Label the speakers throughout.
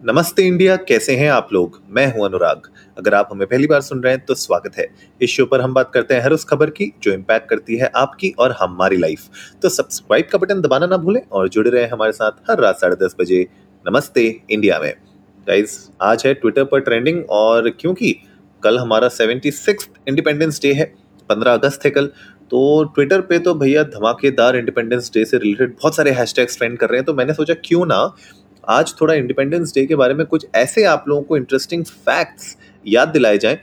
Speaker 1: नमस्ते इंडिया, कैसे हैं आप लोग? मैं हूँ अनुराग। अगर आप हमें पहली बार सुन रहे हैं तो स्वागत है। इस शो पर हम बात करते हैं हर उस खबर की, जो इम्पैक्ट करती है आपकी और हमारी लाइफ तो सब्सक्राइब का बटन दबाना ना भूलें और जुड़े रहे हमारे साथ हर रात साढ़े दस बजे। नमस्ते इंडिया में। गाइज़ आज है ट्विटर पर ट्रेंडिंग और क्योंकि कल हमारा सेवेंटी इंडिपेंडेंस डे है, पंद्रह अगस्त है कल तो ट्विटर पे तो भैया धमाकेदार इंडिपेंडेंस डे से रिलेटेड बहुत सारे हैशटैग्स ट्रेंड कर रहे हैं तो मैंने सोचा क्यों ना आज थोड़ा इंडिपेंडेंस डे के बारे में कुछ ऐसे आप लोगों को इंटरेस्टिंग फैक्ट्स याद दिलाए जाएँ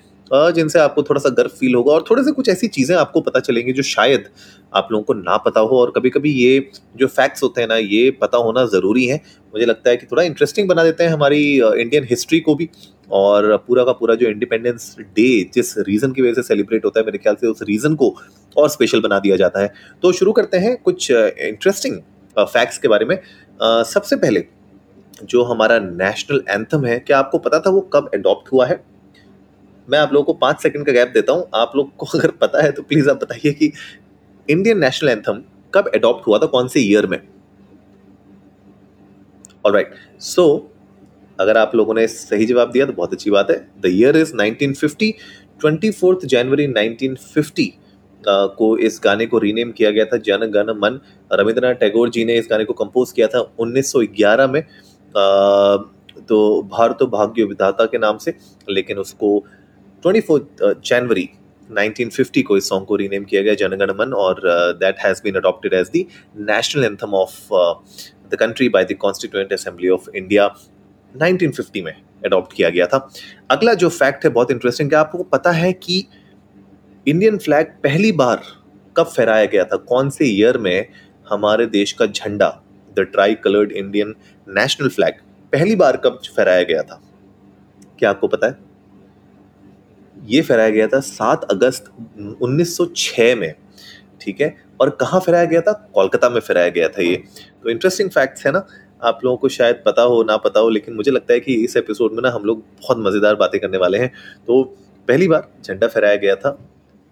Speaker 1: जिनसे आपको थोड़ा सा गर्व फील होगा और थोड़े से कुछ ऐसी चीज़ें आपको पता चलेंगी जो शायद आप लोगों को ना पता हो और कभी कभी ये जो फैक्ट्स होते हैं ना, ये पता होना ज़रूरी है। मुझे लगता है कि थोड़ा इंटरेस्टिंग बना देते हैं हमारी इंडियन हिस्ट्री को भी और पूरा का पूरा जो इंडिपेंडेंस डे जिस रीज़न की वजह से सेलिब्रेट होता है, मेरे ख्याल से उस रीज़न को और स्पेशल बना दिया जाता है। तो शुरू करते हैं कुछ इंटरेस्टिंग फैक्ट्स के बारे में। सबसे पहले जो हमारा नेशनल एंथम है, क्या आपको पता था वो कब अडॉप्ट हुआ है? मैं आप लोगों को पाँच सेकंड का गैप देता हूँ। आप लोग को अगर पता है तो प्लीज़ आप बताइए कि इंडियन नेशनल एंथम कब अडॉप्ट हुआ था, कौन से ईयर में? और राइट सो अगर आप लोगों ने सही जवाब दिया तो बहुत अच्छी बात है। The year is 1950 twenty fourth January 1950 को इस गाने को रीनेम किया गया था, जन गण मन। रविंद्रनाथ टैगोर जी ने इस गाने को कंपोज किया था 1911 में। तो भारत भाग्य विधाता के नाम से, लेकिन उसको ट्वेंटी जनवरी 1950 को इस सॉन्ग को रीनेम किया गया जनगण मन और that has been adopted as the national anthem of the country by the constituent assembly of India 1950 में अडॉप्ट किया गया था। अगला जो फैक्ट है, बहुत इंटरेस्टिंग है, आपको पता है कि इंडियन फ्लैग पहली बार कब फहराया गया था? कौन से ईयर में हमारे देश का झंडा the tricoloured Indian national flag पहली बार कब फहराया गया था? क्या आपको पता है? ये फहराया गया था सात अगस्त 1906 में, ठीक है? और कहाँ फहराया गया था? कोलकाता में फहराया गया था ये। तो इंटरेस्टिंग फैक्ट्स है ना? आप लोगों को शायद पता हो, ना पता हो, लेकिन मुझे लगता है कि इस एपिसोड में ना हम लोग बहुत मज़ेदार बातें करने वाले हैं। तो पहली बार झंडा फहराया गया था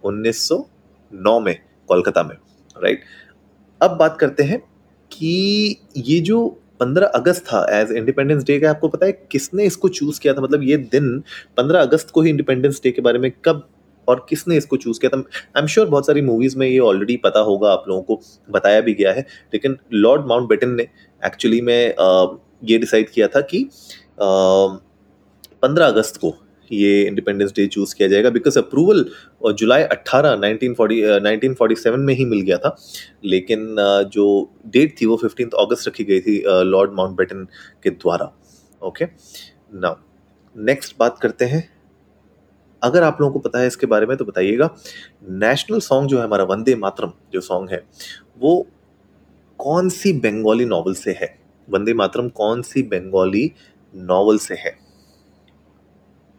Speaker 1: 1909 में, कोलकाता में राइट अब बात करते हैं कि ये जो 15 अगस्त था एज इंडिपेंडेंस डे का आपको पता है किसने इसको चूज़ किया था? मतलब ये दिन 15 अगस्त को ही इंडिपेंडेंस डे के बारे में कब और किसने इसको चूज़ किया था? आई एम श्योर बहुत सारी मूवीज़ में ये ऑलरेडी पता होगा, आप लोगों को बताया भी गया है, लेकिन लॉर्ड माउंट बेटन ने एक्चुअली में ये डिसाइड किया था कि पंद्रह अगस्त को ये इंडिपेंडेंस डे चूज़ किया जाएगा बिकॉज़ अप्रूवल जुलाई 18 1940 1947 में ही मिल गया था। लेकिन जो डेट थी वो फिफ्टीन अगस्त रखी गई थी लॉर्ड माउंट बेटन के द्वारा। ओके नाउ नेक्स्ट बात करते हैं। अगर आप लोगों को पता है इसके बारे में तो बताइएगा। नेशनल सॉन्ग जो है हमारा वंदे मातरम जो सॉन्ग है, वो कौन सी बंगाली नॉवल से है? वंदे मातरम कौन सी बंगाली नॉवल से है?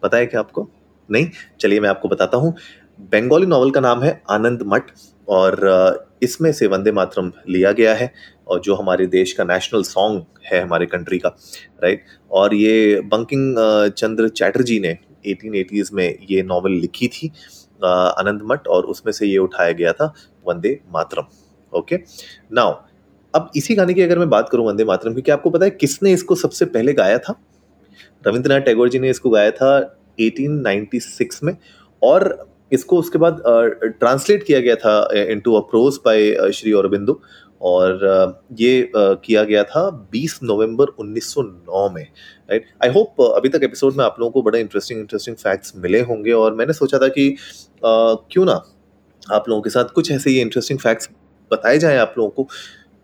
Speaker 1: पता है क्या आपको? नहीं? चलिए मैं आपको बताता हूँ। बंगाली नॉवल का नाम है आनंद मठ और इसमें से वंदे मातरम लिया गया है और जो हमारे देश का नेशनल सॉन्ग है हमारे कंट्री का, राइट? और ये बंकिंग चंद्र चैटर्जी ने 1880s में ये नॉवल लिखी थी आनंद मठ और उसमें से ये उठाया गया था वंदे मातरम, ओके? नाउ, अब इसी गाने की अगर मैं बात करूँ वंदे मातरम की, क्या आपको पता है किसने इसको सबसे पहले गाया था? रविंद्रनाथ टैगोर जी ने इसको गाया था 1896 में, और इसको उसके बाद ट्रांसलेट किया गया था into a prose by Shri Aurobindo, और ये किया गया था 20 नवंबर 1909 में राइट आई होप अभी तक एपिसोड में आप लोगों को बड़े इंटरेस्टिंग इंटरेस्टिंग फैक्ट्स मिले होंगे, और मैंने सोचा था कि क्यों ना आप लोगों के साथ कुछ ऐसे ये इंटरेस्टिंग फैक्ट्स बताए जाएँ आप लोगों को।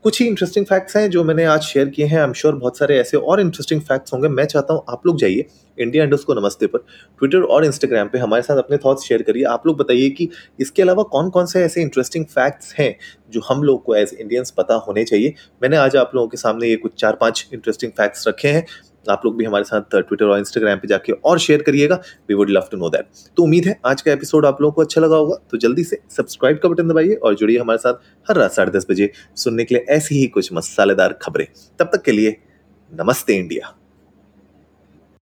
Speaker 1: कुछ ही इंटरेस्टिंग फैक्ट्स हैं जो मैंने आज शेयर किए हैं। आई एम श्योर बहुत सारे ऐसे और इंटरेस्टिंग फैक्ट्स होंगे। मैं चाहता हूँ आप लोग जाइए इंडिया इंडस्ट को नमस्ते पर। ट्विटर और इंस्टाग्राम पे हमारे साथ अपने थॉट्स शेयर करिए। आप लोग बताइए कि इसके अलावा कौन कौन से ऐसे इंटरेस्टिंग फैक्ट्स हैं जो हम लोग को एज इंडियंस पता होने चाहिए। मैंने आज आप लोगों के सामने ये कुछ चार पाँच इंटरेस्टिंग फैक्ट्स रखे हैं। आप लोग भी हमारे साथ ट्विटर और इंस्टाग्राम पे जाके और शेयर करिएगा। We would love to know that तो उम्मीद है, आज का एपिसोड आप लोगों को अच्छा लगा होगा। तो जल्दी से सब्सक्राइब का बटन दबाइए और जुड़िए हमारे साथ हर रात साढ़े दस बजे सुनने के लिए ऐसी ही कुछ मसालेदार खबरें। तब तक के लिए नमस्ते इंडिया।